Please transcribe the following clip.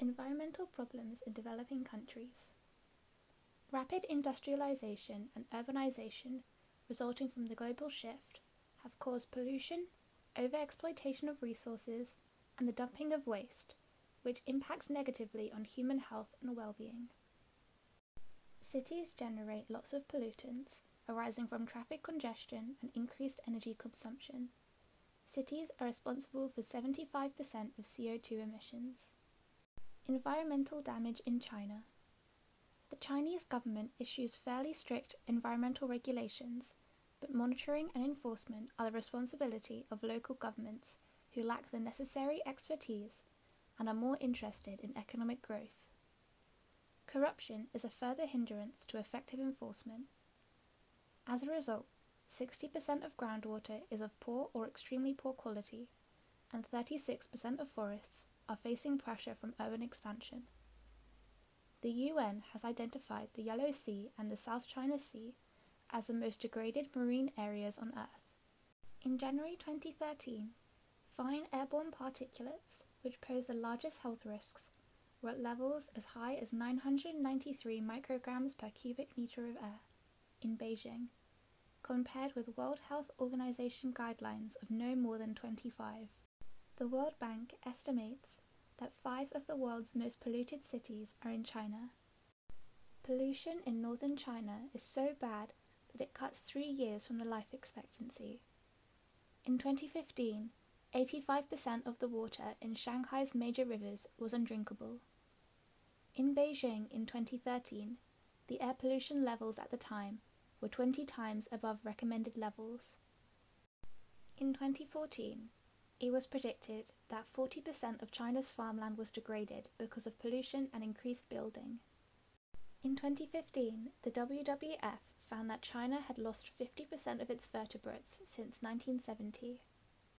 Environmental problems in developing countries. Rapid industrialization and urbanization resulting from the global shift have caused pollution, overexploitation of resources, and the dumping of waste, which impact negatively on human health and well being. Cities generate lots of pollutants arising from traffic congestion and increased energy consumption. Cities are responsible for 75% of CO2 emissions. Environmental damage in China. The Chinese government issues fairly strict environmental regulations, but monitoring and enforcement are the responsibility of local governments who lack the necessary expertise and are more interested in economic growth. Corruption is a further hindrance to effective enforcement. As a result, 60% of groundwater is of poor or extremely poor quality, and 36% of forests are facing pressure from urban expansion. The UN has identified the Yellow Sea and the South China Sea as the most degraded marine areas on Earth. In January 2013, fine airborne particulates, which pose the largest health risks, were at levels as high as 993 micrograms per cubic meter of air in Beijing, compared with World Health Organization guidelines of no more than 25. The World Bank estimates that five of the world's most polluted cities are in China. Pollution in northern China is so bad that it cuts three years from the life expectancy. In 2015, 85% of the water in Shanghai's major rivers was undrinkable. In Beijing in 2013, the air pollution levels at the time were 20 times above recommended levels. In 2014, it was predicted that 40% of China's farmland was degraded because of pollution and increased building. In 2015, the WWF found that China had lost 50% of its vertebrates since 1970.